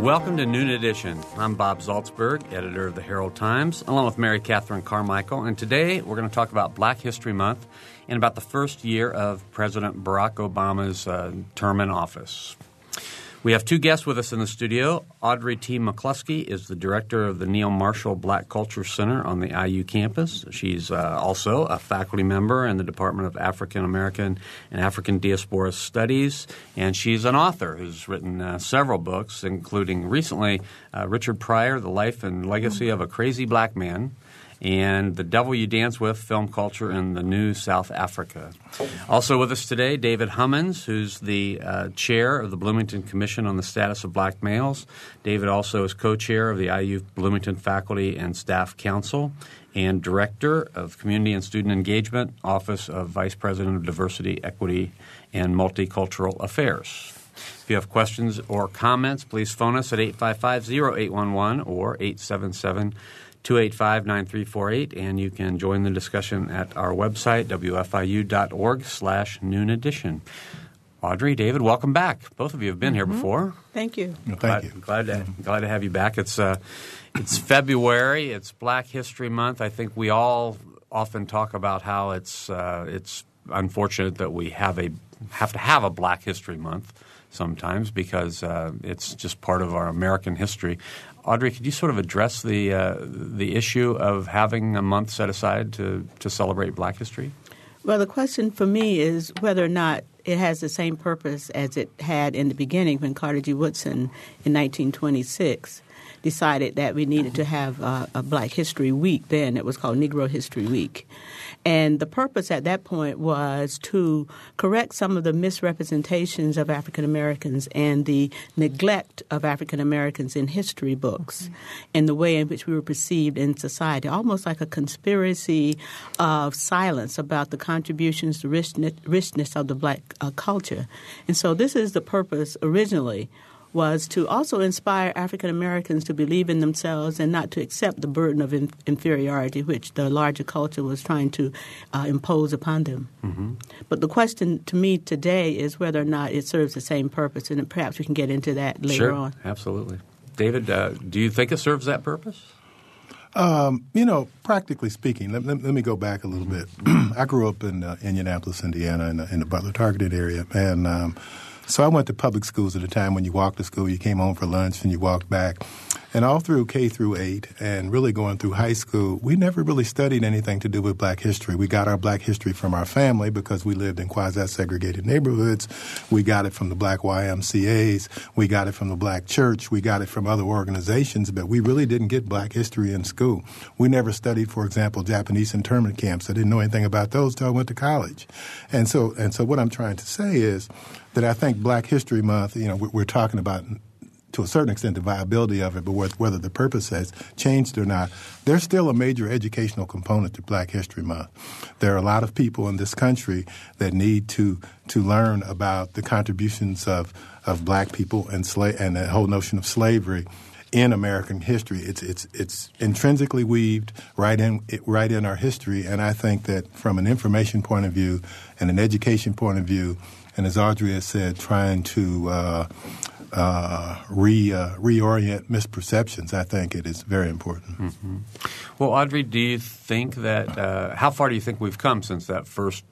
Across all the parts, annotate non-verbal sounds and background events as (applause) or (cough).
Welcome to Noon Edition. I'm Bob Zaltsberg, editor of the Herald Times, along with Mary Catherine Carmichael. And today we're going to talk about Black History Month and about the first year of President Barack Obama's uh, term in office. We have two guests with us in the studio. Audrey T. McCluskey is the director of the Neal Marshall Black Culture Center on the IU campus. She's uh, also a faculty member in the Department of African American and African Diaspora Studies, and she's an author who's written uh, several books, including recently uh, Richard Pryor, The Life and Legacy of a Crazy Black Man and The Devil You Dance With Film Culture in the New South Africa. Also with us today, David Hummons, who's the uh, chair of the Bloomington Commission on the Status of Black Males. David also is co chair of the IU Bloomington Faculty and Staff Council and director of Community and Student Engagement, Office of Vice President of Diversity, Equity, and Multicultural Affairs. If you have questions or comments, please phone us at 855 0811 or 877 285 9348, and you can join the discussion at our website, wfiu.org slash noon edition. Audrey, David, welcome back. Both of you have been mm-hmm. here before. Thank you. Well, thank glad, you. Glad to, glad to have you back. It's, uh, it's February. It's Black History Month. I think we all often talk about how it's, uh, it's unfortunate that we have, a, have to have a Black History Month sometimes because uh, it's just part of our American history. Audrey, could you sort of address the uh, the issue of having a month set aside to to celebrate Black History? Well, the question for me is whether or not it has the same purpose as it had in the beginning when Carter G. Woodson in 1926 decided that we needed to have uh, a Black History Week. Then it was called Negro History Week. And the purpose at that point was to correct some of the misrepresentations of African Americans and the neglect of African Americans in history books mm-hmm. and the way in which we were perceived in society, almost like a conspiracy of silence about the contributions, the richness, richness of the black uh, culture. And so this is the purpose originally was to also inspire African Americans to believe in themselves and not to accept the burden of in- inferiority which the larger culture was trying to uh, impose upon them. Mm-hmm. But the question to me today is whether or not it serves the same purpose, and perhaps we can get into that later sure, on. Absolutely. David, uh, do you think it serves that purpose? Um, you know, practically speaking, let, let, let me go back a little bit. (clears throat) I grew up in uh, Indianapolis, Indiana, in the, in the Butler Tarkington area, and um, so I went to public schools at a time when you walked to school, you came home for lunch, and you walked back. And all through K through 8 and really going through high school, we never really studied anything to do with black history. We got our black history from our family because we lived in quasi segregated neighborhoods. We got it from the black YMCAs. We got it from the black church. We got it from other organizations, but we really didn't get black history in school. We never studied, for example, Japanese internment camps. I didn't know anything about those until I went to college. And so, and so what I'm trying to say is that I think Black History Month, you know, we're talking about to a certain extent the viability of it, but whether the purpose has changed or not, there's still a major educational component to Black History Month. There are a lot of people in this country that need to to learn about the contributions of of black people and sla- and the whole notion of slavery in American history. It's it's it's intrinsically weaved right in right in our history, and I think that from an information point of view and an education point of view, and as Audrey has said, trying to uh, uh, re uh, reorient misperceptions. I think it is very important. Mm-hmm. Well, Audrey, do you think that uh, how far do you think we've come since that first,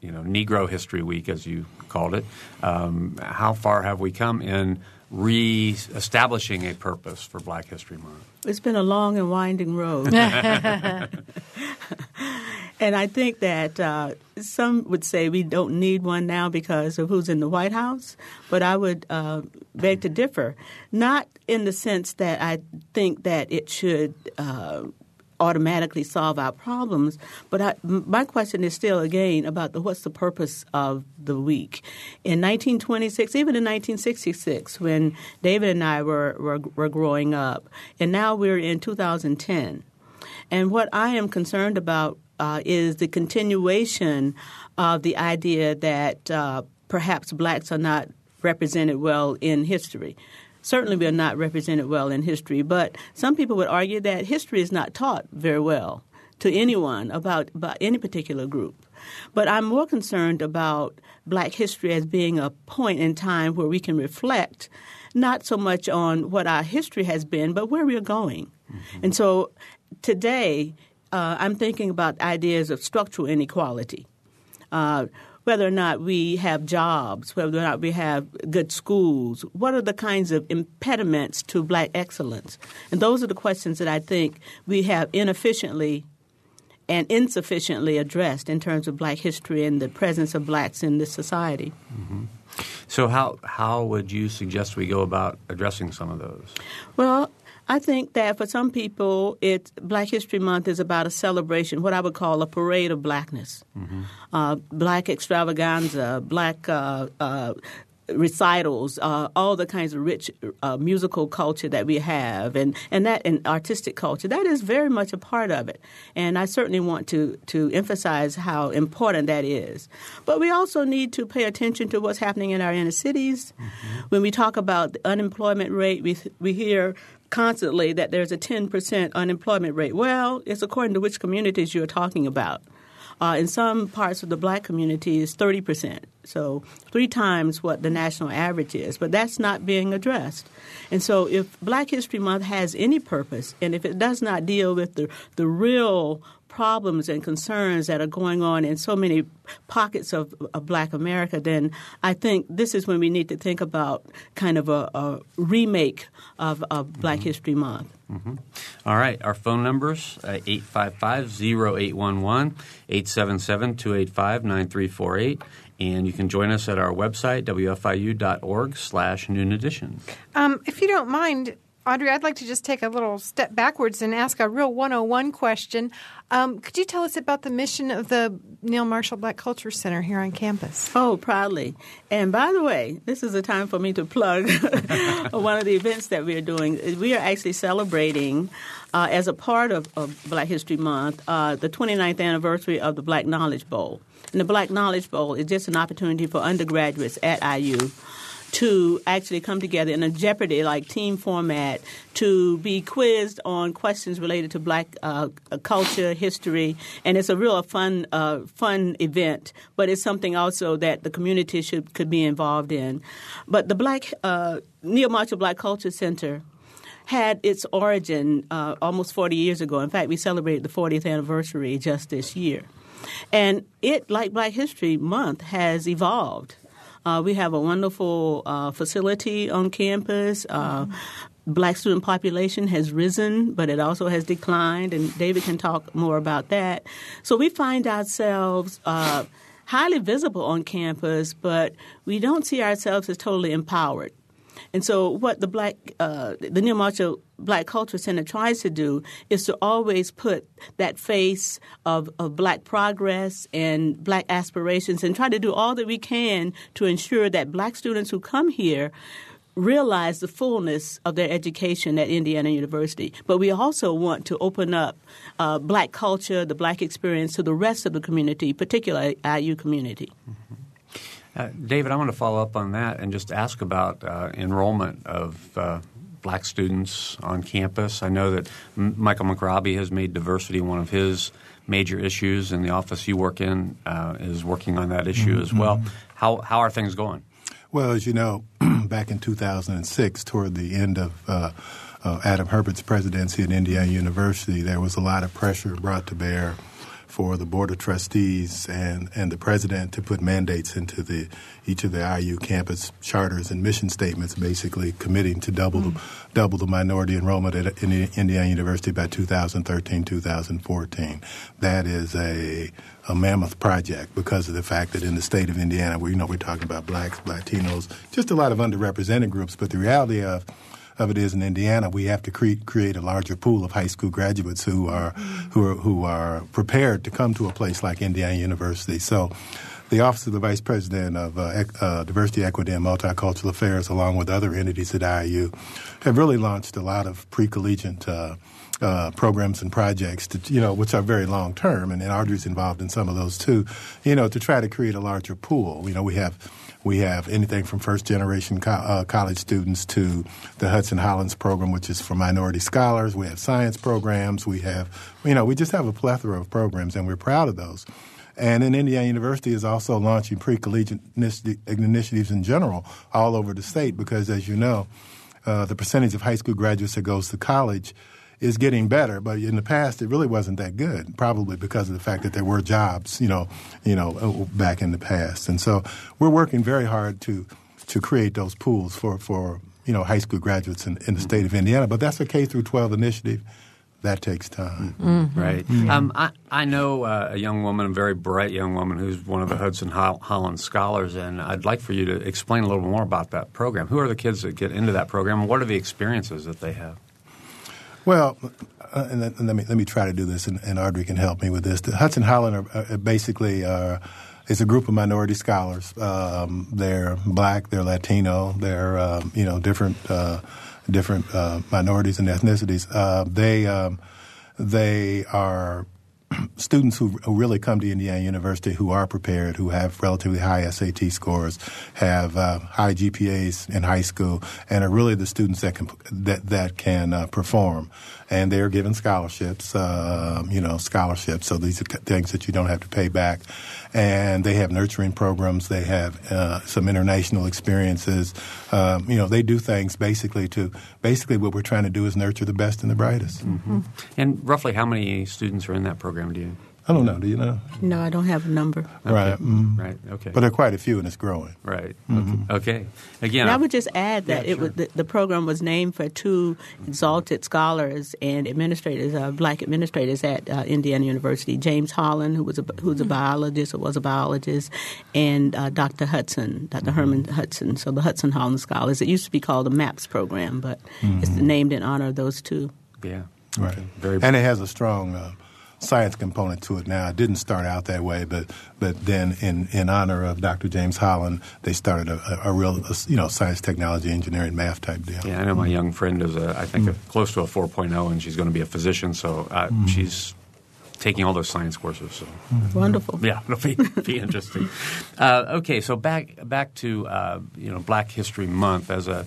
you know, Negro History Week, as you called it? Um, how far have we come in re-establishing a purpose for Black History Month? It's been a long and winding road. (laughs) (laughs) and I think that uh, some would say we don't need one now because of who's in the White House, but I would uh, beg to differ. Not in the sense that I think that it should uh, automatically solve our problems. But I, my question is still again about the, what's the purpose of the week. In 1926, even in 1966, when David and I were, were, were growing up, and now we're in 2010. And what I am concerned about uh, is the continuation of the idea that uh, perhaps blacks are not represented well in history. Certainly, we are not represented well in history, but some people would argue that history is not taught very well to anyone about, about any particular group. But I'm more concerned about black history as being a point in time where we can reflect not so much on what our history has been, but where we're going. Mm-hmm. And so today, uh, I'm thinking about ideas of structural inequality. Uh, whether or not we have jobs, whether or not we have good schools. What are the kinds of impediments to black excellence? And those are the questions that I think we have inefficiently and insufficiently addressed in terms of black history and the presence of blacks in this society. Mm-hmm. So, how, how would you suggest we go about addressing some of those? Well, I think that for some people, it Black History Month is about a celebration, what I would call a parade of blackness, mm-hmm. uh, black extravaganza, black uh, uh, recitals, uh, all the kinds of rich uh, musical culture that we have, and, and that and artistic culture. That is very much a part of it, and I certainly want to to emphasize how important that is. But we also need to pay attention to what's happening in our inner cities. Mm-hmm. When we talk about the unemployment rate, we we hear constantly that there's a 10% unemployment rate. Well, it's according to which communities you're talking about. Uh, in some parts of the black community, it's 30%. So, three times what the national average is. But that's not being addressed. And so, if Black History Month has any purpose, and if it does not deal with the, the real problems and concerns that are going on in so many pockets of, of black America, then I think this is when we need to think about kind of a, a remake of, of Black mm-hmm. History Month. Mm-hmm. All right. Our phone numbers uh, 855 0811 877 285 9348. And you can join us at our website, wfiu.org slash noon edition. Um, if you don't mind, Audrey, I'd like to just take a little step backwards and ask a real 101 question. Um, could you tell us about the mission of the Neal Marshall Black Culture Center here on campus? Oh, proudly. And by the way, this is a time for me to plug (laughs) one of the events that we are doing. We are actually celebrating, uh, as a part of, of Black History Month, uh, the 29th anniversary of the Black Knowledge Bowl. And the Black Knowledge Bowl is just an opportunity for undergraduates at IU to actually come together in a Jeopardy like team format to be quizzed on questions related to black uh, culture, history, and it's a real fun uh, fun event. But it's something also that the community should could be involved in. But the Black uh, Neal Marshall Black Culture Center had its origin uh, almost 40 years ago. In fact, we celebrated the 40th anniversary just this year. And it, like Black History Month, has evolved. Uh, we have a wonderful uh, facility on campus. Uh, mm-hmm. Black student population has risen, but it also has declined, and David can talk more about that. So we find ourselves uh, highly visible on campus, but we don't see ourselves as totally empowered. And so, what the Black, uh, the Neal Marshall Black Culture Center tries to do is to always put that face of, of Black progress and Black aspirations, and try to do all that we can to ensure that Black students who come here realize the fullness of their education at Indiana University. But we also want to open up uh, black culture, the black experience to the rest of the community, particularly IU community. Mm-hmm. Uh, David, I want to follow up on that and just ask about uh, enrollment of uh, black students on campus. I know that M- Michael McRobbie has made diversity one of his major issues, and the office you work in uh, is working on that issue mm-hmm. as well. How, how are things going? Well, as you know, (clears throat) back in 2006, toward the end of uh, Adam Herbert's presidency at Indiana University, there was a lot of pressure brought to bear for the board of trustees and, and the president to put mandates into the each of the IU campus charters and mission statements, basically committing to double mm. the, double the minority enrollment at Indiana University by 2013 2014. That is a a mammoth project because of the fact that in the state of Indiana, we you know we're talking about blacks, Latinos, just a lot of underrepresented groups. But the reality of of it is in Indiana, we have to create a larger pool of high school graduates who are who are who are prepared to come to a place like Indiana University. So. The Office of the Vice President of uh, uh, Diversity, Equity, and Multicultural Affairs, along with other entities at IU, have really launched a lot of pre-collegiate uh, uh, programs and projects, to, you know, which are very long term, and, and Audrey's involved in some of those too. You know, to try to create a larger pool. You know, we have we have anything from first generation co- uh, college students to the Hudson Holland program, which is for minority scholars. We have science programs. We have, you know, we just have a plethora of programs, and we're proud of those. And then Indiana University is also launching pre-collegiate initiatives in general all over the state because, as you know, uh, the percentage of high school graduates that goes to college is getting better, but in the past it really wasn't that good. Probably because of the fact that there were jobs, you know, you know, uh, back in the past. And so we're working very hard to to create those pools for for you know high school graduates in, in the state of Indiana. But that's a K through 12 initiative. That takes time. Mm-hmm. Right. Mm-hmm. Um, I, I know uh, a young woman, a very bright young woman, who's one of the Hudson Holland scholars, and I'd like for you to explain a little more about that program. Who are the kids that get into that program, and what are the experiences that they have? Well, uh, and, and let me let me try to do this, and, and, Audrey can help me with this. The Hudson Holland are, basically uh, is a group of minority scholars. Um, they're black, they're Latino, they're um, you know different uh, different uh, minorities and ethnicities. Uh, they um, they are (clears throat) students who, really come to Indiana University who are prepared, who have relatively high SAT scores, have uh, high GPAs in high school, and are really the students that can that that can uh, perform. And they are given scholarships, uh, you know, scholarships. So these are things that you don't have to pay back. And they have nurturing programs. They have uh, some international experiences. Um, you know, they do things basically to basically what we're trying to do is nurture the best and the brightest. Mm-hmm. And roughly, how many students are in that program? Do you? I don't know. Do you know? No, I don't have a number. Okay. Right. Mm-hmm. Right. Okay. But there are quite a few, and it's growing. Right. Mm-hmm. Okay. Again, and I would just add that yeah, it sure. was the, the, program was named for two exalted scholars and administrators, uh, black administrators at uh, Indiana University. James Holland, who was a who's a biologist or was a biologist, and uh, Dr. Hudson, doctor mm-hmm. Herman Hudson. So the Hudson Holland Scholars. It used to be called the MAPS program, but it's mm-hmm. named in honor of those two. Yeah. Right. Okay. Very. And it has a strong uh, science component to it now. It didn't start out that way, but but then in, in honor of Dr. James Holland, they started a, a, a real a, you know science, technology, engineering, math type deal. Yeah, I know my young friend is a, I think mm. close to a 4.0, and she's going to be a physician. So uh, mm. she's taking all those science courses. So mm-hmm. wonderful. Yeah, it'll be, be interesting. (laughs) Uh, okay, so back back to uh, you know Black History Month as a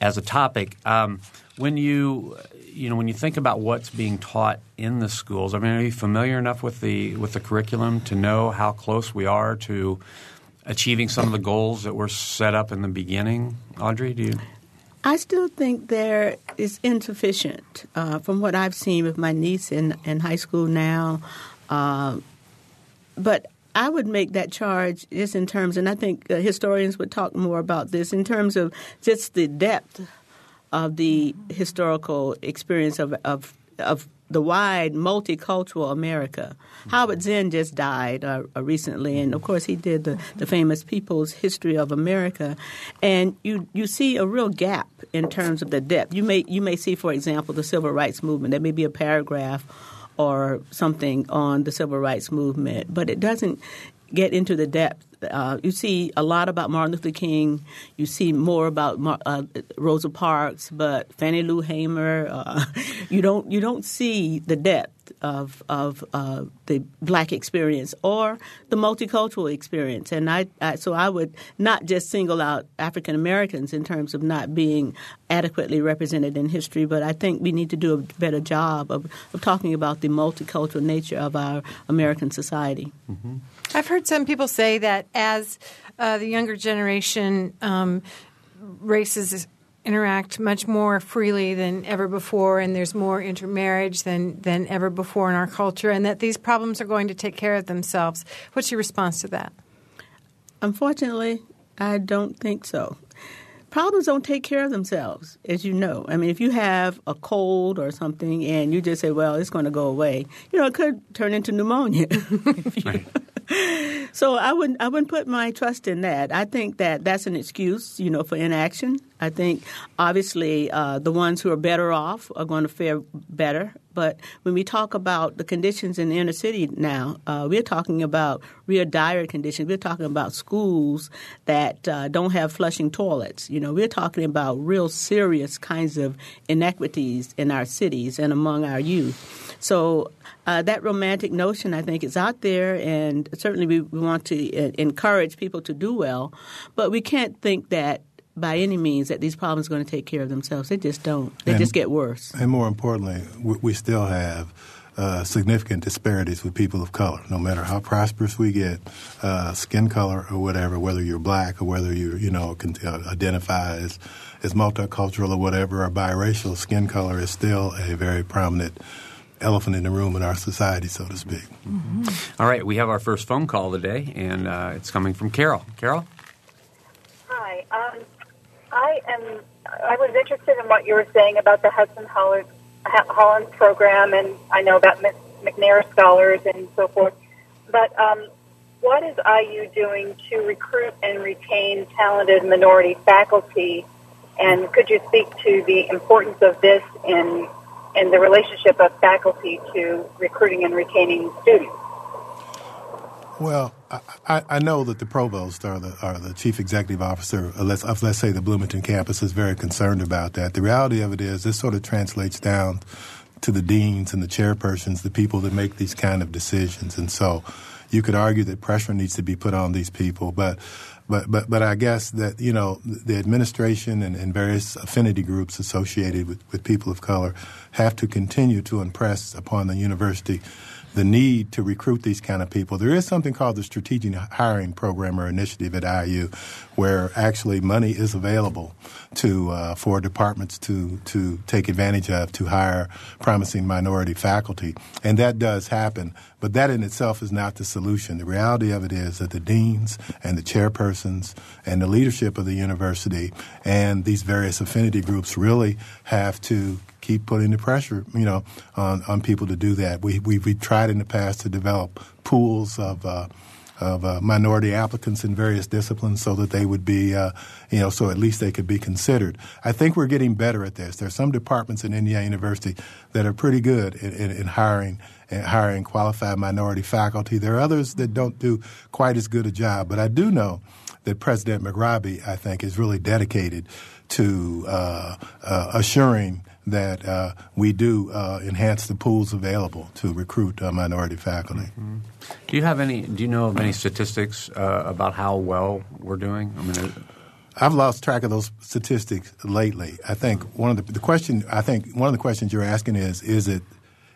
as a topic. Um, when you you know when you think about what's being taught in the schools, I mean, are you familiar enough with the with the curriculum to know how close we are to achieving some of the goals that were set up in the beginning? Audrey, do you? I still think there is insufficient uh, from what I've seen with my niece in, in high school now. Uh, but I would make that charge just in terms, and I think uh, historians would talk more about this in terms of just the depth of the historical experience of, of, of the wide multicultural America. Howard Zinn just died uh, uh, recently, and of course he did the, the famous People's History of America. And you you see a real gap in terms of the depth. You may you may see, for example, the Civil Rights Movement. There may be a paragraph or something on the Civil Rights Movement, but it doesn't get into the depth uh, you see a lot about Martin Luther King. You see more about uh, Rosa Parks, but Fannie Lou Hamer. Uh, (laughs) you don't you don't see the depth of of uh, the black experience or the multicultural experience. And I, I, so I would not just single out African Americans in terms of not being adequately represented in history, but I think we need to do a better job of, of talking about the multicultural nature of our American society. Mm-hmm. I've heard some people say that as uh, the younger generation um, races interact much more freely than ever before, and there's more intermarriage than, than ever before in our culture, and that these problems are going to take care of themselves. What's your response to that? Unfortunately, I don't think so. Problems don't take care of themselves, as you know. I mean, if you have a cold or something and you just say, well, it's going to go away, you know, it could turn into pneumonia. (laughs) right. So I wouldn't I wouldn't put my trust in that. I think that that's an excuse, you know, for inaction. I think obviously uh, the ones who are better off are going to fare better. But when we talk about the conditions in the inner city now, uh, we're talking about real dire conditions. We're talking about schools that uh, don't have flushing toilets. You know, we're talking about real serious kinds of inequities in our cities and among our youth. So uh, that romantic notion, I think, is out there, and certainly we, we want to uh, encourage people to do well. But we can't think that by any means that these problems are going to take care of themselves. They just don't. They and, just get worse. And more importantly, we, we still have uh, significant disparities with people of color. No matter how prosperous we get, uh, skin color or whatever, whether you're black or whether you you know can uh, identify as as multicultural or whatever or biracial, skin color is still a very prominent elephant in the room in our society, so to speak. Mm-hmm. All right, we have our first phone call today, and uh, it's coming from Carol. Carol? Hi. Um, I am. I was interested in what you were saying about the Hudson Holland, Holland program, and I know about McNair scholars and so forth. But um, what is IU doing to recruit and retain talented minority faculty? And could you speak to the importance of this in and the relationship of faculty to recruiting and retaining students? Well, I, I know that the provost or the, or the chief executive officer, of let's, of let's say the Bloomington campus, is very concerned about that. The reality of it is, this sort of translates down to the deans and the chairpersons, the people that make these kind of decisions. And so you could argue that pressure needs to be put on these people, but but but but I guess that you know the administration and, and various affinity groups associated with, with people of color have to continue to impress upon the university the need to recruit these kind of people. There is something called the Strategic Hiring Program or Initiative at IU, where actually money is available to uh, for departments to to take advantage of to hire promising minority faculty, and that does happen. But that in itself is not the solution. The reality of it is that the deans and the chairpersons and the leadership of the university and these various affinity groups really have to keep putting the pressure, you know, on, on people to do that. We, we, we tried in the past to develop pools of, uh, of uh, minority applicants in various disciplines so that they would be, uh, you know, so at least they could be considered. I think we're getting better at this. There are some departments in Indiana University that are pretty good in, in, in hiring and hiring qualified minority faculty. There are others that don't do quite as good a job, but I do know that President McRobbie, I think, is really dedicated to uh, uh, assuring that uh, we do uh, enhance the pools available to recruit uh, minority faculty. Mm-hmm. Do you have any? Do you know of any statistics uh, about how well we're doing? I mean. I've lost track of those statistics lately. I think one of the, the question I think one of the questions you're asking is is it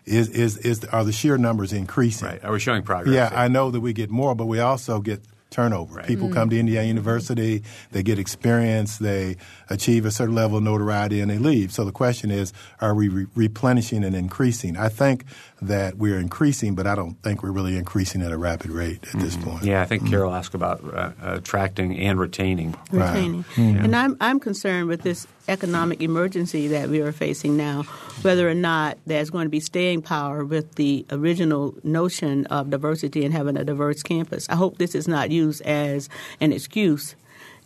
is is is are the sheer numbers increasing? Right. Are we showing progress? Yeah, I know that we get more, but we also get turnover. Right. People mm-hmm. come to Indiana University, they get experience, they achieve a certain level of notoriety, and they leave. So the question is, are we re- replenishing and increasing? I think that we're increasing, but I don't think we're really increasing at a rapid rate at mm-hmm. this point. Yeah, I think mm-hmm. Carol asked about uh, attracting and retaining. Retaining. Right. Mm-hmm. And I'm, I'm concerned with this economic emergency that we are facing now, whether or not there's going to be staying power with the original notion of diversity and having a diverse campus. I hope this is not used as an excuse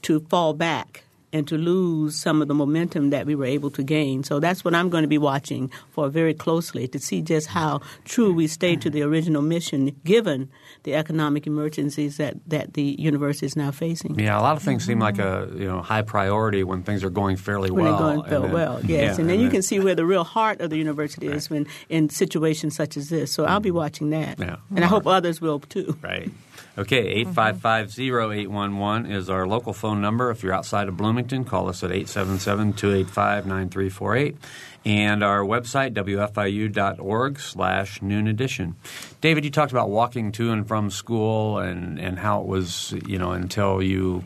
to fall back and to lose some of the momentum that we were able to gain. So that's what I'm going to be watching for very closely to see just how true we stay to the original mission given the economic emergencies that, that the university is now facing. Yeah, a lot of things seem like a you know high priority when things are going fairly when well. When they're going then, well, yes. Yeah, and, and then you can see where the real heart of the university right. is when in situations such as this. So I'll be watching that. Yeah. And I hope others will too. Right. Okay, 855-0811 is our local phone number. If you're outside of Bloomington, call us at 877-285-9348. And our website, wfiu.org slash noon edition. David, you talked about walking to and from school and, and how it was, you know, until you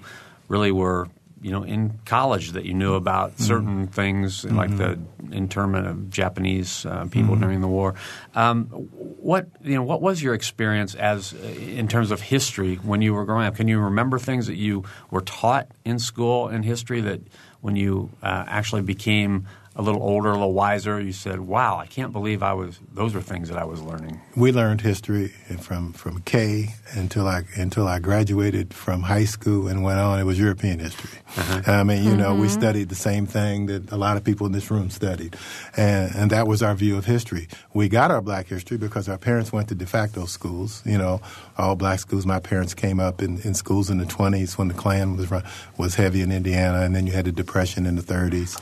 really were you know in college that you knew about Mm-hmm. certain things like the internment of Japanese uh, people Mm-hmm. during the war. Um, what you know what was your experience as uh, in terms of history when you were growing up? Can you remember things that you were taught in school in history that when you uh, actually became a little older, a little wiser, you said, "Wow, I can't believe I was those were things that I was learning." we learned history from from K until I until I graduated from high school and went on. It was European history. Uh-huh. I mean, you know, we mm-hmm. studied the same thing that a lot of people in this room studied, and and that was our view of history. We got our black history because our parents went to de facto schools. You know, all black schools. My parents came up in, in schools in the twenties when the Klan was was heavy in Indiana, and then you had the Depression in the thirties.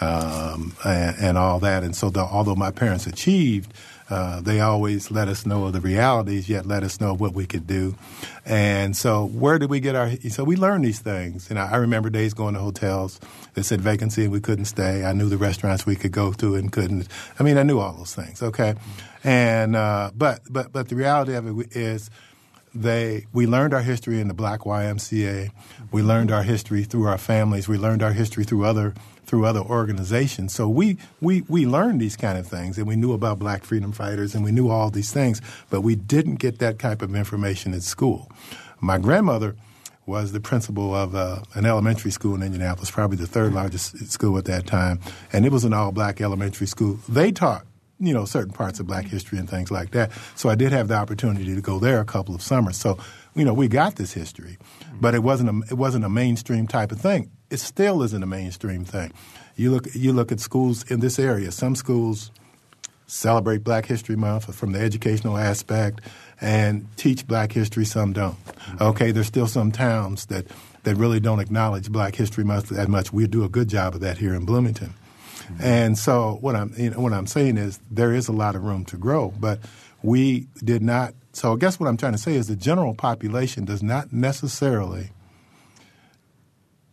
Uh, Um, and, and all that, and so the, although my parents achieved, uh, they always let us know of the realities, yet let us know what we could do. And so, where did we get our? So we learned these things. And I, I remember days going to hotels that said vacancy and we couldn't stay. I knew the restaurants we could go to and couldn't. I mean, I knew all those things. Okay, and uh, but but but the reality of it is. They, we learned our history in the Black YMCA. We learned our history through our families. We learned our history through other through other organizations. So we, we, we learned these kind of things and we knew about black freedom fighters and we knew all these things, but we didn't get that type of information at school. My grandmother was the principal of uh, an elementary school in Indianapolis, probably the third largest school at that time, and it was an all black elementary school. They taught you know certain parts of black history and things like that. So I did have the opportunity to go there a couple of summers. So you know we got this history, but it wasn't a, it wasn't a mainstream type of thing. It still isn't a mainstream thing. You look you look at schools in this area. Some schools celebrate Black History Month from the educational aspect and teach Black history. Some don't. Mm-hmm. Okay, there's still some towns that that really don't acknowledge Black History Month that much. We do a good job of that here in Bloomington. Mm-hmm. And so what I'm you know, what I'm saying is there is a lot of room to grow, but we did not. So I guess what I'm trying to say is the general population does not necessarily,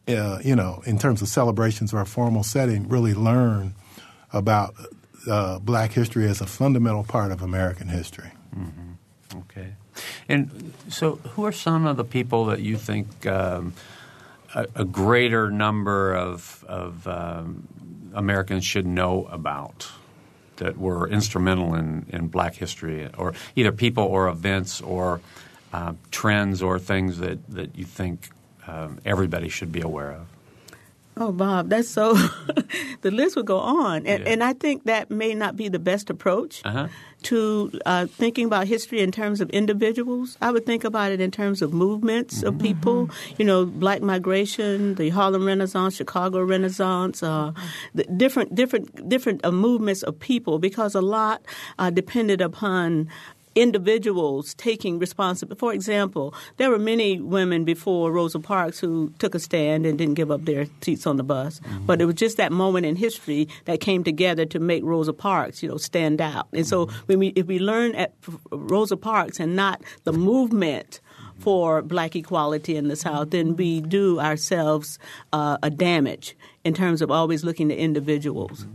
uh, you know, in terms of celebrations or a formal setting, really learn about uh, Black history as a fundamental part of American history. Okay. And so, who are some of the people that you think um, a, a greater number of, of um, Americans should know about that were instrumental in, in black history, or either people or events or uh, trends or things that, that you think um, everybody should be aware of? Oh, Bob, that's so. (laughs) the list would go on, and, Yeah. and I think that may not be the best approach Uh-huh. to uh, thinking about history in terms of individuals. I would think about it in terms of movements of people. You know, Black migration, the Harlem Renaissance, Chicago Renaissance, uh, the different different different uh, movements of people, because a lot uh, depended upon individuals taking responsibility. For example, there were many women before Rosa Parks who took a stand and didn't give up their seats on the bus. Mm-hmm. But it was just that moment in history that came together to make Rosa Parks, you know, stand out. And so mm-hmm. when we, if we learn at Rosa Parks and not the movement for black equality in the South, then we do ourselves uh, a damage in terms of always looking to individuals. Mm-hmm.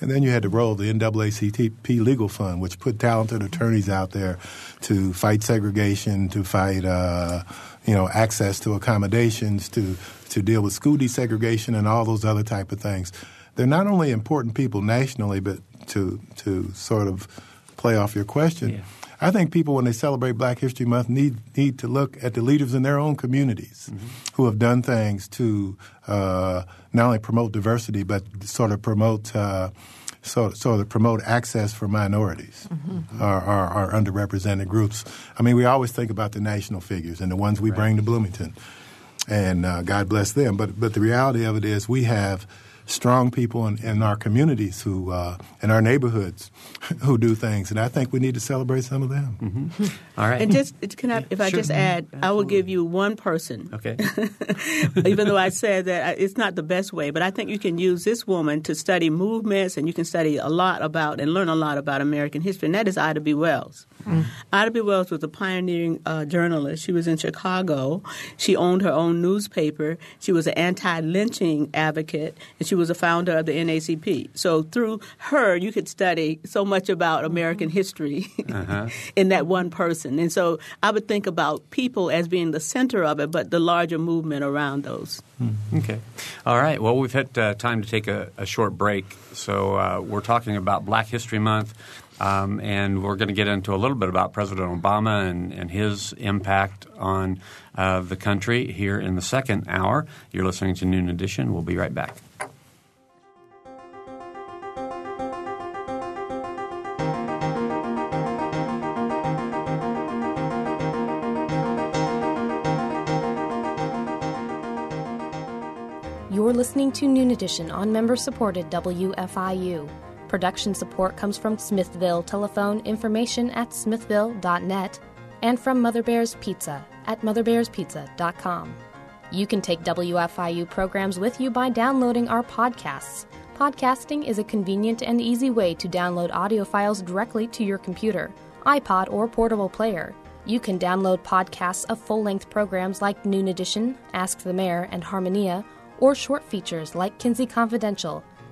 And then you had role of the NAACP Legal Fund, which put talented attorneys out there to fight segregation, to fight, uh, you know, access to accommodations, to to deal with school desegregation, and all those other type of things. They're not only important people nationally, but to to sort of play off your question. Yeah. I think people, when they celebrate Black History Month, need need to look at the leaders in their own communities who have done things to uh, not only promote diversity, but sort of promote uh, so sort of promote access for minorities or, or, or underrepresented groups. I mean, we always think about the national figures and the ones we bring to Bloomington, and uh, God bless them. But but the reality of it is, we have strong people in, in our communities who uh, in our neighborhoods (laughs) who do things, and I think we need to celebrate some of them. All right. And just can I, if I Sure. just add, I will give you one person okay. (laughs) even though I said that uh, it's not the best way, but I think you can use this woman to study movements and you can study a lot about and learn a lot about American history, and that is Ida B. Wells. Ida B. Wells was a pioneering uh, journalist. She was in Chicago. She owned her own newspaper. She was an anti lynching advocate, and she was a founder of the NAACP. So through her, you could study so much about American history (laughs) uh-huh. in that one person. And so I would think about people as being the center of it, but the larger movement around those. Hmm. Okay. All right. Well, we've had uh, time to take a, a short break. So uh, we're talking about Black History Month. Um, and we're going to get into a little bit about President Obama and, and his impact on uh, the country here in the second hour. You're listening to Noon Edition. We'll be right back. You're listening to Noon Edition on member supported WFIU. Production support comes from Smithville Telephone Information at smithville.net and from Mother Bear's Pizza at motherbearspizza.com. You can take WFIU programs with you by downloading our podcasts. Podcasting is a convenient and easy way to download audio files directly to your computer, iPod, or portable player. You can download podcasts of full length programs like Noon Edition, Ask the Mayor, and Harmonia, or short features like Kinsey Confidential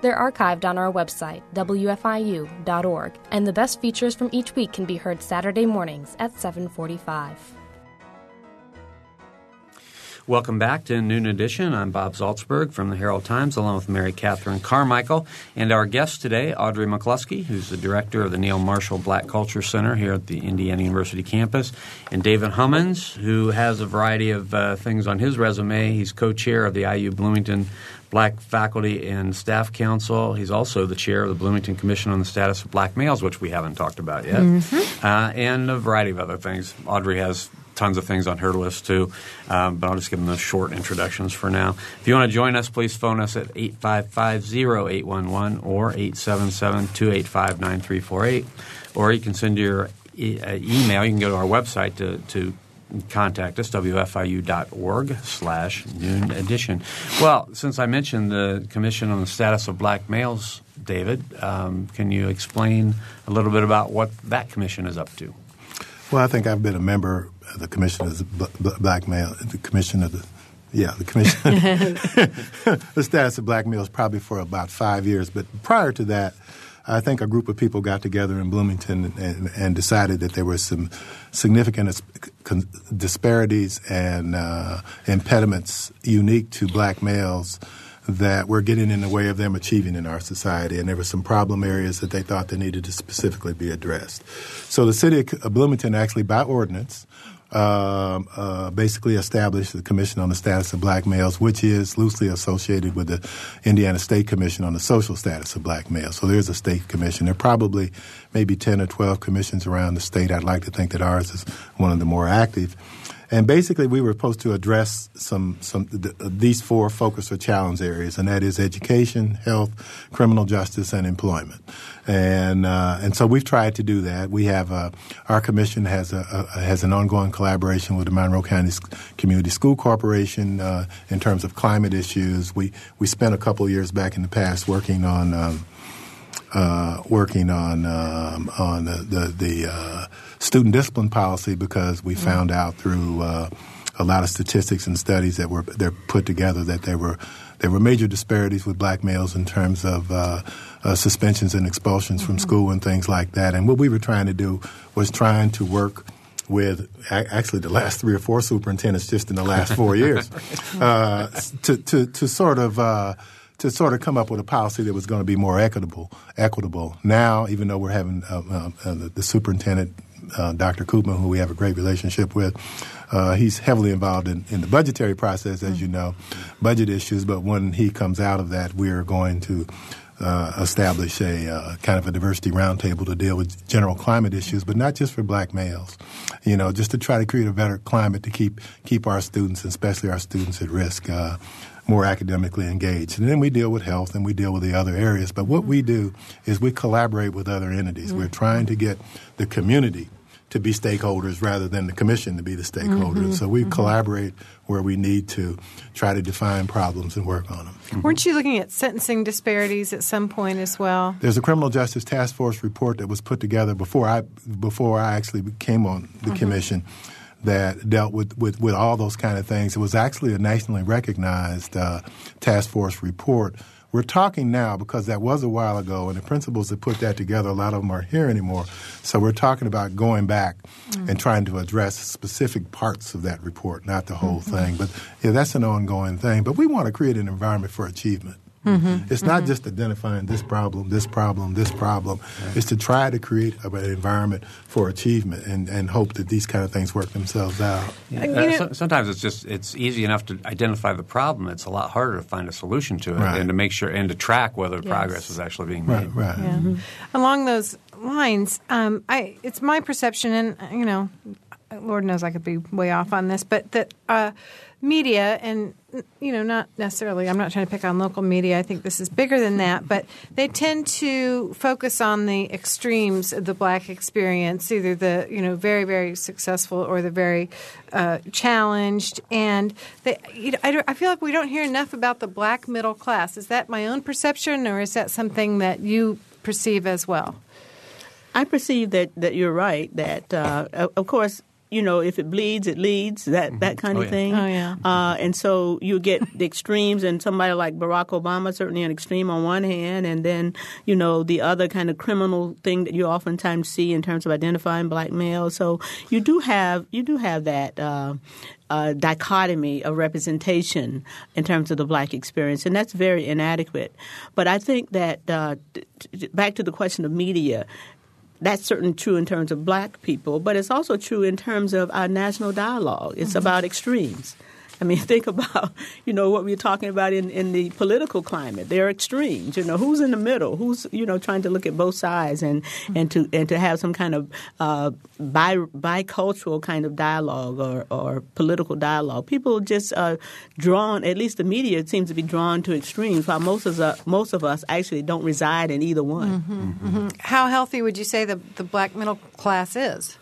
They're archived on our website, wfiu.org, and the best features from each week can be heard Saturday mornings at 745. Welcome back to Noon Edition. I'm Bob Zaltsberg from the Herald Times, along with Mary Catherine Carmichael, and our guest today, Audrey McCluskey, who's the director of the Neal Marshall Black Culture Center here at the Indiana University campus, and David Hummons, who has a variety of uh, things on his resume. He's co-chair of the IU Bloomington Black Faculty and Staff Council. He's also the chair of the Bloomington Commission on the Status of Black Males, which we haven't talked about yet, mm-hmm. uh, and a variety of other things. Audrey has tons of things on her list too, um, but I'll just give them those short introductions for now. If you want to join us, please phone us at 855-0811 or 877-285-9348, or you can send your e- uh, email. You can go to our website to, to contact us, wfiu.org slash noon edition. Well, since I mentioned the Commission on the Status of Black Males, David, um, can you explain a little bit about what that commission is up to? Well, I think I've been a member of the Commission of the Black Male, the Commission of the yeah, the commission, (laughs) (laughs) the status of black males probably for about five years. But prior to that, I think a group of people got together in Bloomington and, and decided that there were some significant disparities and uh, impediments unique to black males that were getting in the way of them achieving in our society. And there were some problem areas that they thought they needed to specifically be addressed. So the city of Bloomington actually, by ordinance, um, uh, basically established the Commission on the Status of Black Males, which is loosely associated with the Indiana State Commission on the Social Status of Black Males. So there's a state commission. There are probably maybe 10 or 12 commissions around the state. I'd like to think that ours is one of the more active. And basically, we were supposed to address some some th- these four focus or challenge areas, and that is education, health, criminal justice, and employment. And uh, and so we've tried to do that. We have uh, our commission has a, a, has an ongoing collaboration with the Monroe County Community School Corporation uh, in terms of climate issues. We we spent a couple years back in the past working on. Um, uh, working on um, on the the, the uh, student discipline policy because we mm-hmm. found out through uh, a lot of statistics and studies that were they're put together that there were there were major disparities with black males in terms of uh, uh, suspensions and expulsions mm-hmm. from school and things like that. And what we were trying to do was trying to work with actually the last three or four superintendents just in the last four (laughs) years uh, to, to, to sort of uh, to sort of come up with a policy that was going to be more equitable. Equitable now, even though we're having uh, uh, uh the, the, superintendent, uh, Dr. Koopman, who we have a great relationship with, uh, he's heavily involved in, in, the budgetary process, as you know, budget issues. But when he comes out of that, we're going to uh, establish a kind of a diversity roundtable to deal with general climate issues, but not just for black males. You know, just to try to create a better climate to keep keep our students, especially our students, at risk. More academically engaged. And then we deal with health and we deal with the other areas. But what we do is we collaborate with other entities. Mm-hmm. We're trying to get the community to be stakeholders rather than the commission to be the stakeholders. Mm-hmm. So we mm-hmm. collaborate where we need to try to define problems and work on them. Mm-hmm. Weren't you looking at sentencing disparities at some point as well? There's a criminal justice task force report that was put together before I before I actually came on the mm-hmm. commission that dealt with, with, with all those kind of things. It was actually a nationally recognized uh, task force report we're talking now because that was a while ago, and the principals that put that together, a lot of them aren't here anymore. So we're talking about going back mm-hmm. and trying to address specific parts of that report, not the whole mm-hmm. thing. But yeah, that's an ongoing thing. But we want to create an environment for achievement. Mm-hmm. It's not mm-hmm. just identifying this problem, this problem, this problem. It's to try to create an environment for achievement and, and hope that these kind of things work themselves out. Yeah. Uh, so, sometimes it's just it's easy enough to identify the problem. It's a lot harder to find a solution to it right. and to make sure and to track whether yes. progress is actually being made. Right, right. Yeah. Mm-hmm. Along those lines, um, I it's my perception, and you know, Lord knows I could be way off on this, but that. Uh, media and you know not necessarily i'm not trying to pick on local media i think this is bigger than that but they tend to focus on the extremes of the black experience either the you know very very successful or the very uh, challenged and they, you know, I, I feel like we don't hear enough about the black middle class is that my own perception or is that something that you perceive as well I perceive that, that you're right. That uh, of course you know, if it bleeds, it leads, that, mm-hmm. that kind oh, of yeah. thing. Oh, yeah. Uh, and so you get the extremes, and somebody like Barack Obama, certainly an extreme on one hand, and then, you know, the other kind of criminal thing that you oftentimes see in terms of identifying black males. So you do have, you do have that, uh, uh, dichotomy of representation in terms of the black experience, and that's very inadequate. But I think that uh, t- back to the question of media, that's certainly true in terms of black people, but it's also true in terms of our national dialogue. It's mm-hmm. about extremes. I mean, (laughs) think about you know what we're talking about in, in the political climate. There are extremes. You know, who's in the middle? Who's you know trying to look at both sides and and to and to have some kind of uh, bi bicultural kind of dialogue or, or political dialogue. People just are drawn. At least the media seems to be drawn to extremes, while most of us most of us actually don't reside in either one. Mm-hmm, mm-hmm. How healthy would you say the the black middle class is?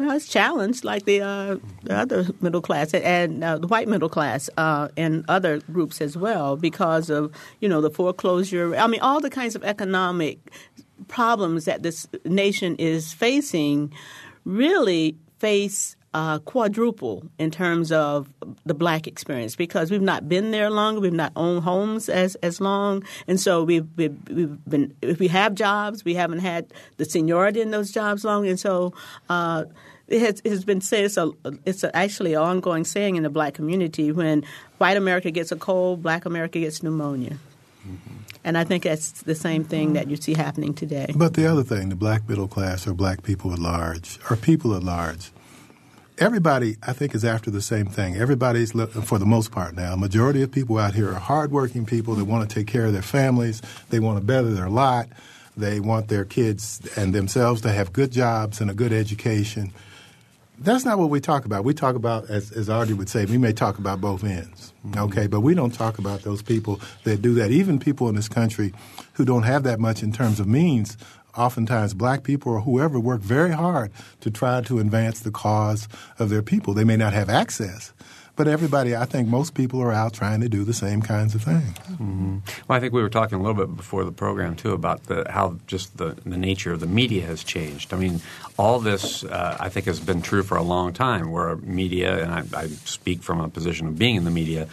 Well, it's challenged like the, uh, the other middle class and uh, the white middle class uh, and other groups as well because of you know the foreclosure. I mean, all the kinds of economic problems that this nation is facing really face uh, quadruple in terms of the black experience because we've not been there long, we've not owned homes as, as long, and so we've, we've, we've been if we have jobs, we haven't had the seniority in those jobs long, and so. Uh, it has, it has been said it's, a, it's a, actually an ongoing saying in the black community when white America gets a cold, black America gets pneumonia. Mm-hmm. And I think that's the same thing that you see happening today. But the other thing, the black middle class or black people at large, or people at large, everybody, I think, is after the same thing. Everybody's, for the most part now, majority of people out here are hardworking people. They want to take care of their families. They want to better their lot. They want their kids and themselves to have good jobs and a good education. That's not what we talk about. We talk about, as, as Audrey would say, we may talk about both ends, mm-hmm. okay? But we don't talk about those people that do that. Even people in this country who don't have that much in terms of means, oftentimes black people or whoever work very hard to try to advance the cause of their people. They may not have access, but everybody, I think most people are out trying to do the same kinds of things. Mm-hmm. Well, I think we were talking a little bit before the program too about the, how just the, the nature of the media has changed. I mean, all this uh, I think has been true for a long time. Where media, and I, I speak from a position of being in the media,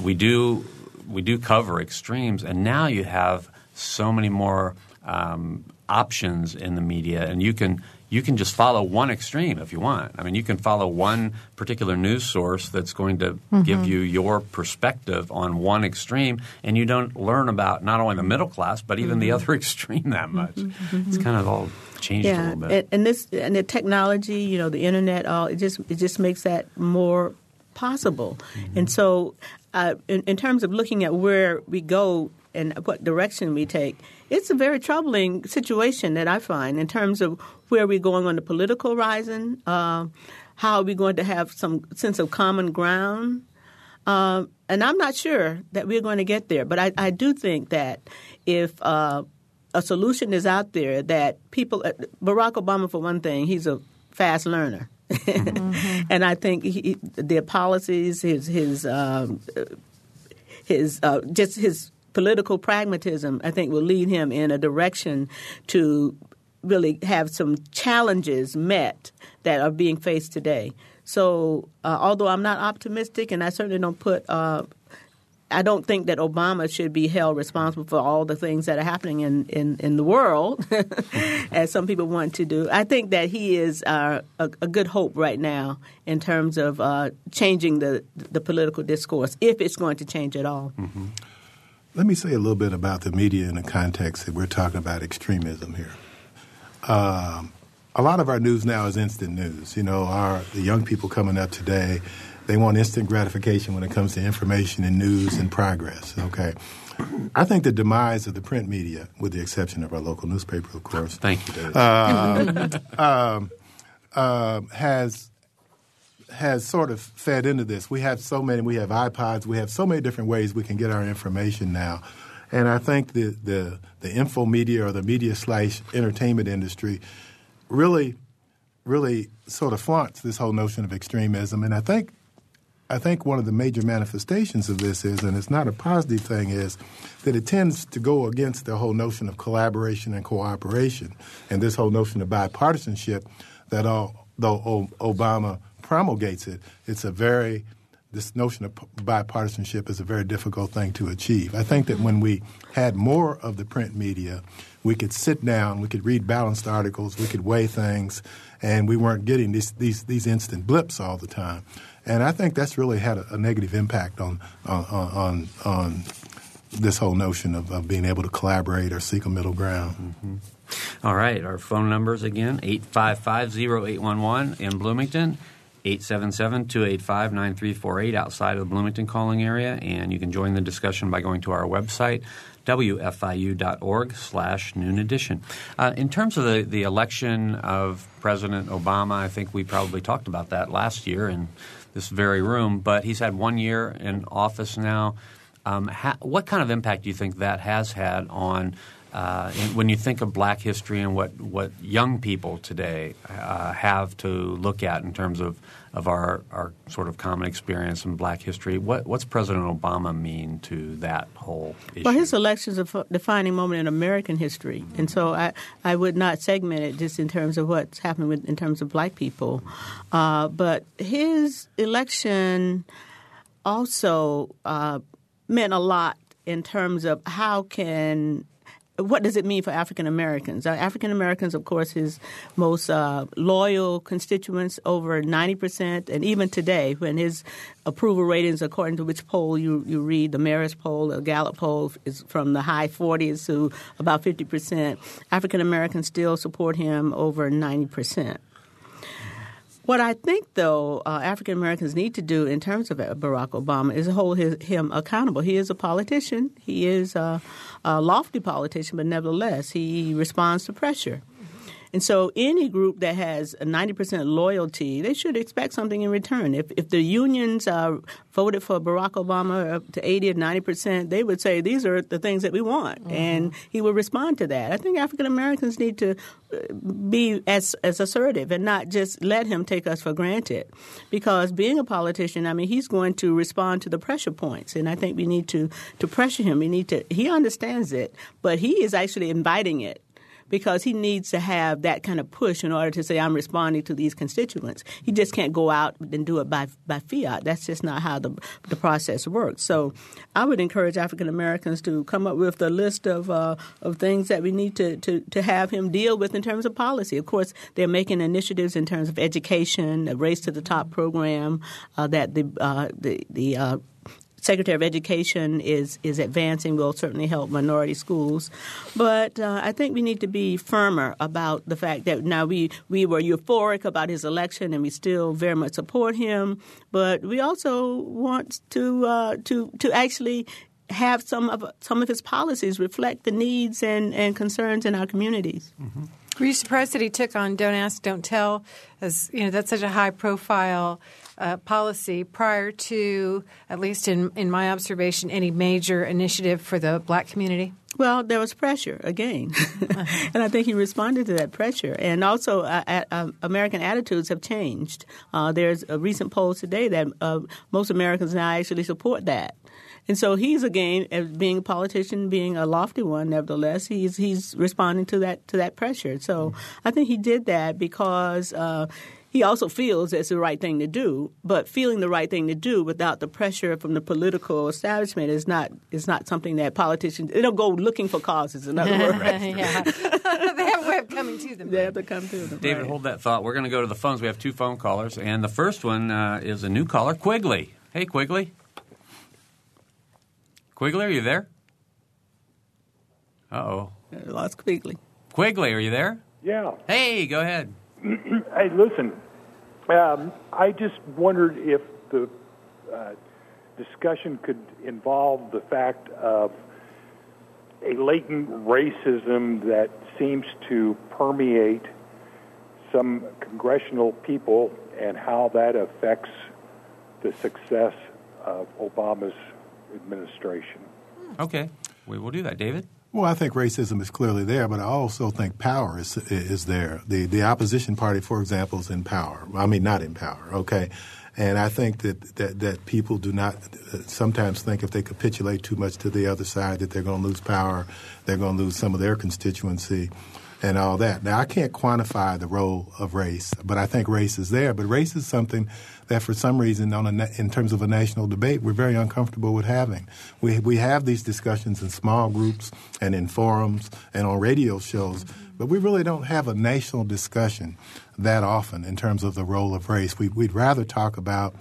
we do we do cover extremes, and now you have so many more um, options in the media, and you can you can just follow one extreme if you want. I mean, you can follow one particular news source that's going to mm-hmm. give you your perspective on one extreme, and you don't learn about not only the middle class but even mm-hmm. the other (laughs) extreme that much. Mm-hmm. It's kind of all changed yeah. a little bit. And, and this and the technology, you know, the internet, all it just it just makes that more possible. Mm-hmm. And so, uh, in, in terms of looking at where we go and what direction we take, it's a very troubling situation that I find in terms of where we're going on the political horizon. Uh, how are we going to have some sense of common ground? Uh, and I'm not sure that we're going to get there, but I, I do think that if uh, a solution is out there that people, uh, Barack Obama, for one thing, he's a fast learner. mm-hmm. (laughs) And I think he, the policies, his his um, his uh, just his political pragmatism, I think, will lead him in a direction to really have some challenges met that are being faced today. So, uh, although I'm not optimistic, and I certainly don't put uh, I don't think that Obama should be held responsible for all the things that are happening in, in, in the world, (laughs) as some people want to do. I think that he is uh, a, a, good hope right now in terms of uh, changing the, the political discourse, if it's going to change at all. Mm-hmm. Let me say a little bit about the media in the context that we're talking about extremism here. Um, a lot of our news now is instant news. You know, our the young people coming up today they want instant gratification when it comes to information and news and progress. Okay. I think the demise of the print media, with the exception of our local newspaper, of course. Thank you, David. Uh, (laughs) um, uh, has has sort of fed into this. We have so many. We have iPods. We have so many different ways we can get our information now, and I think the the the info media or the media slash entertainment industry really really sort of flaunts this whole notion of extremism, and I think I think one of the major manifestations of this is, and it's not a positive thing, is that it tends to go against the whole notion of collaboration and cooperation and this whole notion of bipartisanship that although Obama promulgates it, it's a very this notion of bipartisanship is a very difficult thing to achieve. I think that when we had more of the print media, we could sit down, we could read balanced articles, we could weigh things, and we weren't getting these these, these instant blips all the time. And I think that's really had a, a negative impact on on, on on this whole notion of, of, being able to collaborate or seek a middle ground. Mm-hmm. All right, our phone numbers again 855-0811 in Bloomington. 877-285-9348 outside of the Bloomington calling area, and you can join the discussion by going to our website, wfiu.org slash noon edition. Uh, in terms of the, the election of President Obama, I think we probably talked about that last year in this very room, but he's had one year in office now. Um, ha- what kind of impact do you think that has had on uh, when you think of Black history and what, what young people today uh, have to look at in terms of, of our, our sort of common experience in Black history, what, what's President Obama mean to that whole issue? Well, his election is a defining moment in American history, mm-hmm. and so I, I would not segment it just in terms of what's happened with, in terms of Black people, uh, but his election also uh, meant a lot in terms of how can what does it mean for African Americans? African Americans, of course, his most uh, loyal constituents, over 90%. And even today, when his approval ratings, according to which poll you, you read, the Marist poll, the Gallup poll, is from the high 40s to about 50%, African Americans still support him over 90%. What I think, though, uh, African Americans need to do in terms of Barack Obama is hold his, him accountable. He is a politician. He is a, a lofty politician, but nevertheless, he responds to pressure. And so, any group that has a 90% loyalty, they should expect something in return. If, if the unions uh, voted for Barack Obama up to 80 or 90%, they would say, These are the things that we want. Mm-hmm. And he would respond to that. I think African Americans need to uh, be as, as assertive and not just let him take us for granted. Because being a politician, I mean, he's going to respond to the pressure points. And I think we need to, to pressure him. We need to, he understands it, but he is actually inviting it because he needs to have that kind of push in order to say, I'm responding to these constituents. He just can't go out and do it by, by fiat. That's just not how the, the process works. So I would encourage African Americans to come up with a list of, uh, of things that we need to, to, to have him deal with in terms of policy. Of course, they're making initiatives in terms of education, a race to the top program uh, that the, uh, the, the uh, Secretary of Education is is advancing will certainly help minority schools, but uh, I think we need to be firmer about the fact that now we we were euphoric about his election and we still very much support him, but we also want to uh, to to actually have some of some of his policies reflect the needs and, and concerns in our communities. Mm-hmm. Were you surprised that he took on "Don't Ask, Don't Tell"? As you know, that's such a high-profile uh, policy prior to, at least in in my observation, any major initiative for the black community. Well, there was pressure again, (laughs) and I think he responded to that pressure. And also, uh, uh, American attitudes have changed. Uh, there's a recent poll today that uh, most Americans now actually support that. And so he's again, being a politician, being a lofty one, nevertheless, he's he's responding to that to that pressure. So I think he did that because uh, he also feels it's the right thing to do. But feeling the right thing to do without the pressure from the political establishment is not is not something that politicians they don't go looking for causes. In other (laughs) words, yeah, (laughs) they have a way of coming to them. They have to come to them. David, right. hold that thought. We're going to go to the phones. We have two phone callers, and the first one uh, is a new caller, Quigley. Hey, Quigley. Quigley, are you there? Uh oh. Lost Quigley. Quigley, are you there? Yeah. Hey, go ahead. (clears throat) hey, listen. Um, I just wondered if the uh, discussion could involve the fact of a latent racism that seems to permeate some congressional people and how that affects the success of Obama's administration. Okay, we will do that. David? Well, I think racism is clearly there, but I also think power is is there. The the opposition party, for example, is in power. I mean, not in power. Okay, and I think that that, that people do not sometimes think if they capitulate too much to the other side that they're going to lose power, they're going to lose some of their constituency. And all that. Now, I can't quantify the role of race, but I think race is there. But race is something that, for some reason, on a, in terms of a national debate, we're very uncomfortable with having. We we have these discussions in small groups and in forums and on radio shows, but we really don't have a national discussion that often in terms of the role of race. We, would rather talk about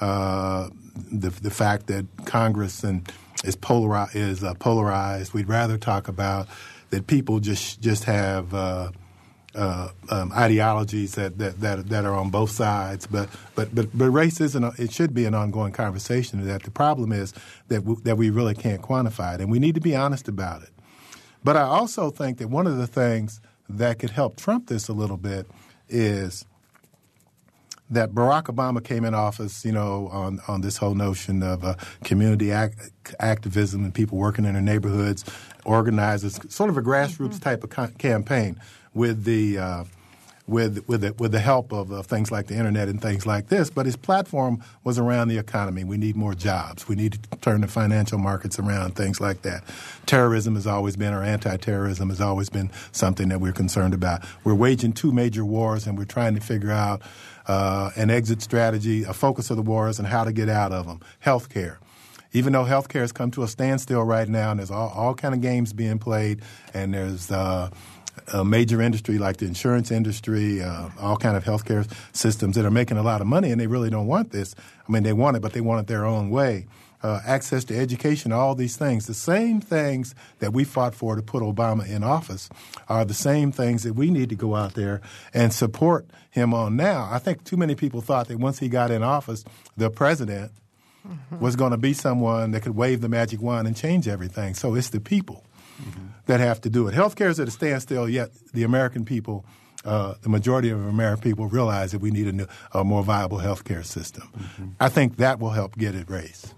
uh, the the fact that Congress and is polari- is uh, polarized. We'd rather talk about that people just just have uh, uh, um, ideologies that, that, that that are on both sides. But but but but race isn't. A, it should be an ongoing conversation. That the problem is that w- that we really can't quantify it, and we need to be honest about it. But I also think that one of the things that could help trump this a little bit is that Barack Obama came in office, you know, on, on this whole notion of uh, community activism and people working in their neighborhoods, organizers, sort of a grassroots mm-hmm. type of ca- campaign with the uh, with with the, with the help of uh, things like the internet and things like this. But his platform was around the economy. We need more jobs. We need to turn the financial markets around. Things like that. Terrorism has always been, or anti-terrorism has always been something that we're concerned about. We're waging two major wars, and we're trying to figure out uh, an exit strategy, a focus of the wars, and how to get out of them. Healthcare even though healthcare has come to a standstill right now, and there's all, all kind of games being played, and there's uh, a major industry like the insurance industry, uh, all kind of healthcare systems that are making a lot of money, and they really don't want this. I mean, they want it, but they want it their own way. Uh, access to education, all these things. The same things that we fought for to put Obama in office are the same things that we need to go out there and support him on now. I think too many people thought that once he got in office, the president mm-hmm. was going to be someone that could wave the magic wand and change everything. So it's the people mm-hmm. that have to do it. Healthcare is at a standstill, yet the American people, uh, the majority of American people realize that we need a, new, a more viable healthcare system. Mm-hmm. I think that will help get it raised.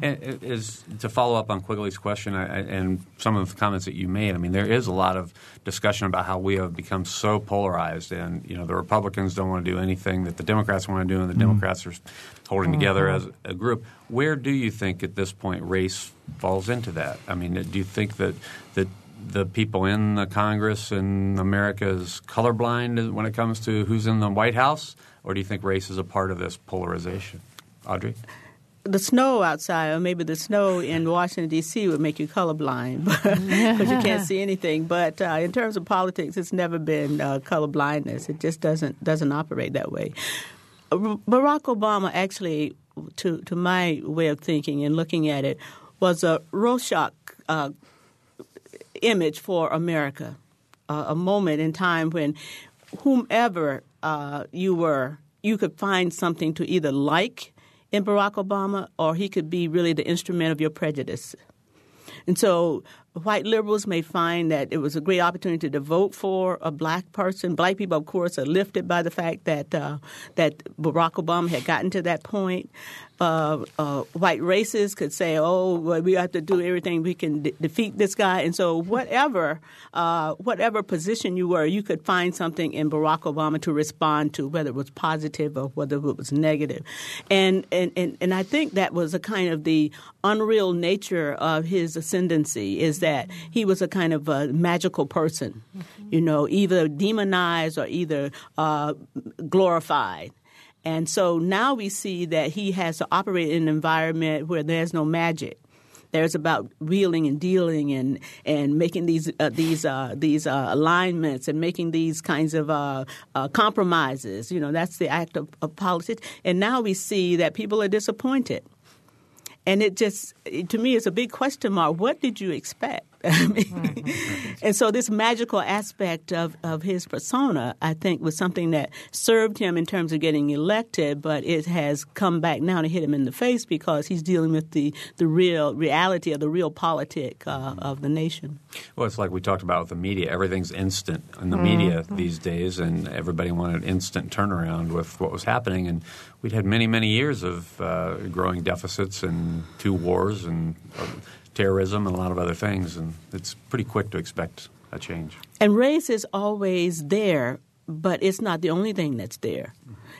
And is to follow up on Quigley's question I, and some of the comments that you made. I mean, there is a lot of discussion about how we have become so polarized, and you know, the Republicans don't want to do anything that the Democrats want to do, and the mm-hmm. Democrats are holding mm-hmm. together as a group. Where do you think at this point race falls into that? I mean, do you think that that the people in the Congress in America is colorblind when it comes to who's in the White House, or do you think race is a part of this polarization? Audrey? The snow outside, or maybe the snow in Washington D.C. would make you colorblind (laughs) because you can't see anything. But uh, in terms of politics, it's never been uh, colorblindness. It just doesn't doesn't operate that way. Barack Obama actually, to to my way of thinking and looking at it, was a Rorschach uh, image for America, uh, a moment in time when whomever uh, you were, you could find something to either like in Barack Obama, or he could be really the instrument of your prejudice. And so white liberals may find that it was a great opportunity to vote for a black person. Black people, of course, are lifted by the fact that uh, that Barack Obama had gotten to that point uh, uh, white racists could say, "Oh, well, we have to do everything we can de- defeat this guy." And so, whatever uh, whatever position you were, you could find something in Barack Obama to respond to, whether it was positive or whether it was negative. And and and, and I think that was a kind of the unreal nature of his ascendancy is that he was a kind of a magical person, mm-hmm. you know, either demonized or either uh, glorified. And so now we see that he has to operate in an environment where there's no magic. There's about wheeling and dealing and, and making these uh, these uh, these uh, alignments and making these kinds of uh, uh, compromises. You know, that's the act of, of politics. And now we see that people are disappointed. And it just, to me, it's a big question mark. What did you expect? (laughs) and so this magical aspect of, of his persona, I think, was something that served him in terms of getting elected, but it has come back now to hit him in the face because he's dealing with the, the real reality of the realpolitik uh, of the nation. Well, it's like we talked about with the media. Everything's instant in the mm-hmm. media these days, and everybody wanted instant turnaround with what was happening. And we'd had many, many years of uh, growing deficits and two wars and uh, terrorism and a lot of other things, and it's pretty quick to expect a change. And race is always there, but it's not the only thing that's there.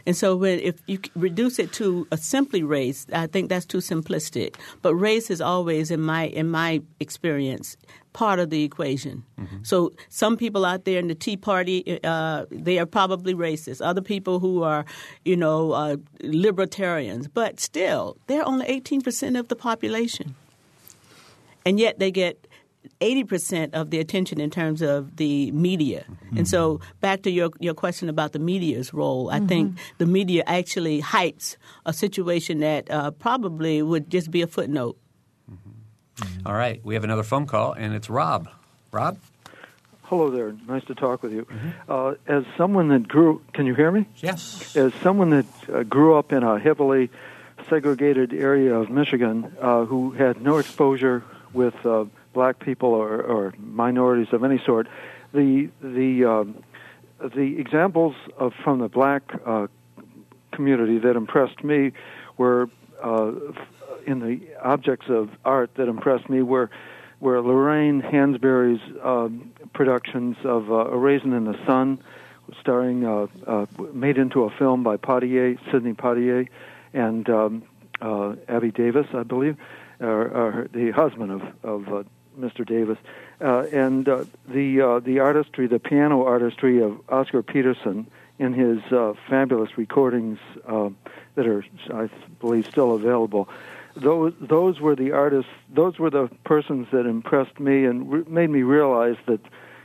And so, when, if you reduce it to a simply race, I think that's too simplistic. But race is always, in my in my experience, part of the equation. Mm-hmm. So, some people out there in the Tea Party, uh, they are probably racist. Other people who are, you know, uh, libertarians, but still, they're only eighteen percent of the population and yet they get 80% of the attention in terms of the media. Mm-hmm. And so, back to your, your question about the media's role, I mm-hmm. think the media actually hypes a situation that uh, probably would just be a footnote. Mm-hmm. All right, we have another phone call, and it's Rob. Rob? Hello there. Nice to talk with you. Mm-hmm. Uh, as someone that grew, can you hear me? Yes. As someone that uh, grew up in a heavily segregated area of Michigan, uh, who had no exposure with uh, black people or, or minorities of any sort, the the um, the examples of from the black uh, community that impressed me were uh, in the objects of art that impressed me were were Lorraine Hansberry's um, productions of uh, A Raisin in the Sun, starring uh, uh, made into a film by Poitier, Sidney Poitier, and um, uh, Abby Davis, I believe or, or the husband of of uh, Mr. Davis, uh, and uh, the uh, the artistry, the piano artistry of Oscar Peterson in his uh, fabulous recordings uh, that are, I believe, still available. Those those were the artists. Those were the persons that impressed me and re- made me realize that,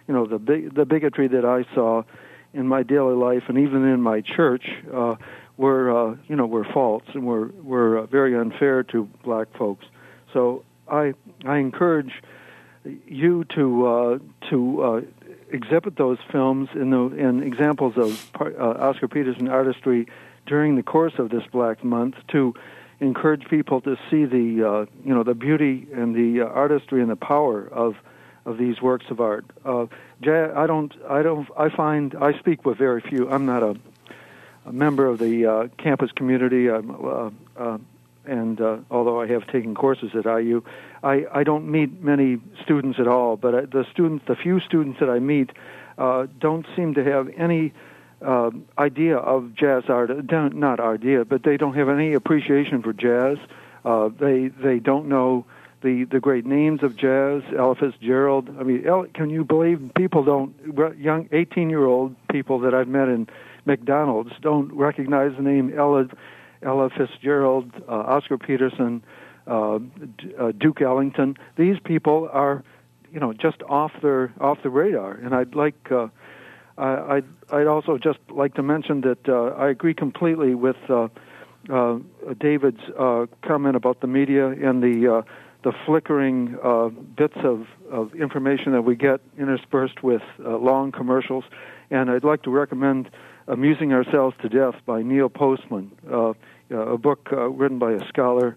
you know, the big, the bigotry that I saw in my daily life and even in my church uh, were, uh, you know, were false and were were very unfair to black folks. So I I encourage you to uh, to uh, exhibit those films in the in examples of uh, Oscar Peterson artistry during the course of this Black Month to encourage people to see the uh, you know the beauty and the uh, artistry and the power of of these works of art. Uh, I don't I don't I find I speak with very few. I'm not a, a member of the campus community. I'm and uh, although I have taken courses at IU, I, I don't meet many students at all. But I, the students, the few students that I meet, uh, don't seem to have any uh, idea of jazz art. Don't, not idea, but they don't have any appreciation for jazz. Uh, they they don't know the the great names of jazz. Ella Fitzgerald. I mean, El, can you believe people don't young 18 year old people that I've met in McDonald's don't recognize the name Ella Ella Fitzgerald, uh, Oscar Peterson, uh, uh, Duke Ellington. These people are, you know, just off their off the radar. And I'd like, uh, I, I'd, I'd also just like to mention that uh, I agree completely with uh, uh, David's uh, comment about the media and the uh, the flickering uh, bits of, of information that we get interspersed with uh, long commercials. And I'd like to recommend Amusing Ourselves to Death by Neil Postman. Uh, uh, a book uh, written by a scholar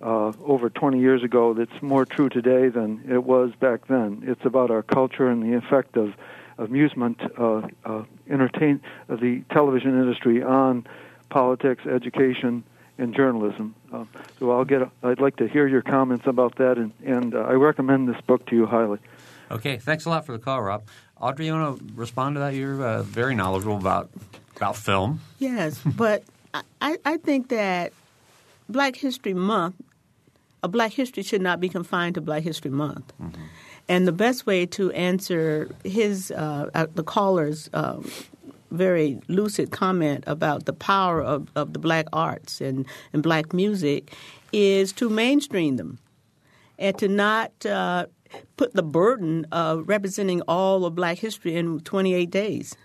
uh, over 20 years ago that's more true today than it was back then. It's about our culture and the effect of amusement, uh, uh, entertain the television industry on politics, education, and journalism. So I'll get. A, I'd like to hear your comments about that, and, and I recommend this book to you highly. Okay, thanks a lot for the call, Rob. Audrey, you want to respond to that? You're uh, very knowledgeable about about film. Yes, but I, I think that Black History Month, a Black History should not be confined to Black History Month. Mm-hmm. And the best way to answer his, uh, uh, the caller's um, very lucid comment about the power of, of the black arts and, and black music is to mainstream them and to not uh, put the burden of representing all of black history in 28 days.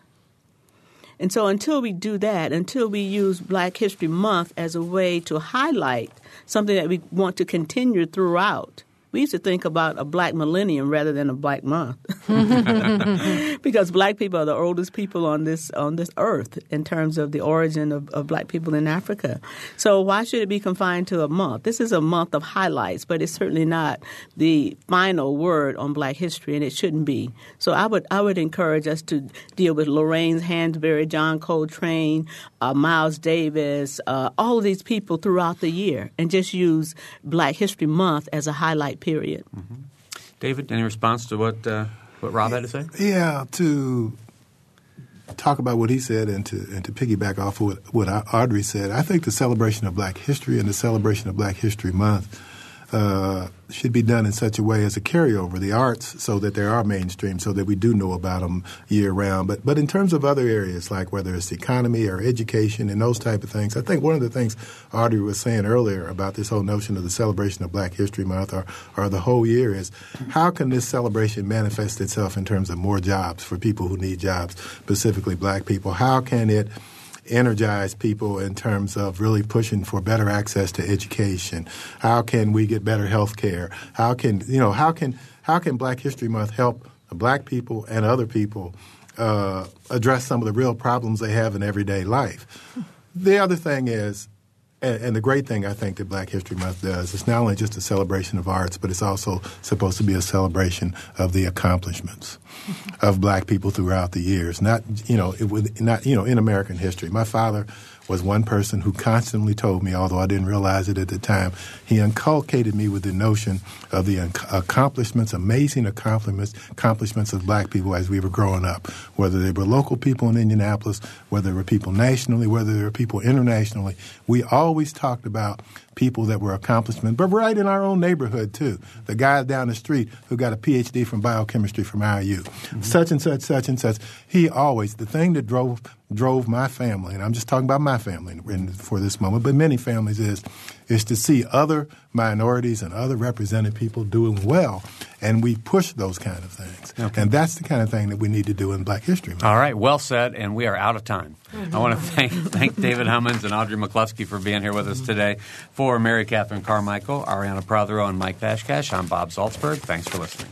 And so until we do that, until we use Black History Month as a way to highlight something that we want to continue throughout, we used to think about a black millennium rather than a black month (laughs) (laughs) because black people are the oldest people on this on this earth in terms of the origin of, of black people in Africa. So why should it be confined to a month? This is a month of highlights, but it's certainly not the final word on black history and it shouldn't be. So I would I would encourage us to deal with Lorraine Hansberry, John Coltrane, uh, Miles Davis, uh, all of these people throughout the year and just use Black History Month as a highlight period. Mm-hmm. David, any response to what uh, what Rob had to say? Yeah, to talk about what he said and to and to piggyback off of what, what Audrey said, I think the celebration of Black History and the celebration of Black History Month uh, should be done in such a way as a carryover, the arts, so that they are mainstream, so that we do know about them year round. But but in terms of other areas, like whether it's the economy or education and those type of things, I think one of the things Audrey was saying earlier about this whole notion of the celebration of Black History Month or, or the whole year is how can this celebration manifest itself in terms of more jobs for people who need jobs, specifically black people? How can it energize people in terms of really pushing for better access to education? How can we get better health care? How can you know how can how can Black History Month help black people and other people uh, address some of the real problems they have in everyday life? The other thing is and, and, the great thing I think that Black History Month does is not only just a celebration of arts, but it's also supposed to be a celebration of the accomplishments (laughs) of black people throughout the years. Not you know it would not you know in American history. My father was one person who constantly told me, although I didn't realize it at the time, he inculcated me with the notion of the accomplishments, amazing accomplishments, accomplishments of black people as we were growing up, whether they were local people in Indianapolis, whether they were people nationally, whether they were people internationally. We always talked about people that were accomplishments, but right in our own neighborhood too. The guy down the street who got a PhD from biochemistry from IU, mm-hmm. such and such, such and such. He always the thing that drove drove my family, and I'm just talking about my family for this moment, but many families is is to see other minorities and other represented people doing well, and we push those kind of things. Okay. And that's the kind of thing that we need to do in Black History Month. All right, well said, and we are out of time. I want to (laughs) thank, thank David Hummons and Audrey McCluskey for being here with us today. For Mary Catherine Carmichael, Ariana Prothero, and Mike Vashkash, I'm Bob Zaltsberg. Thanks for listening.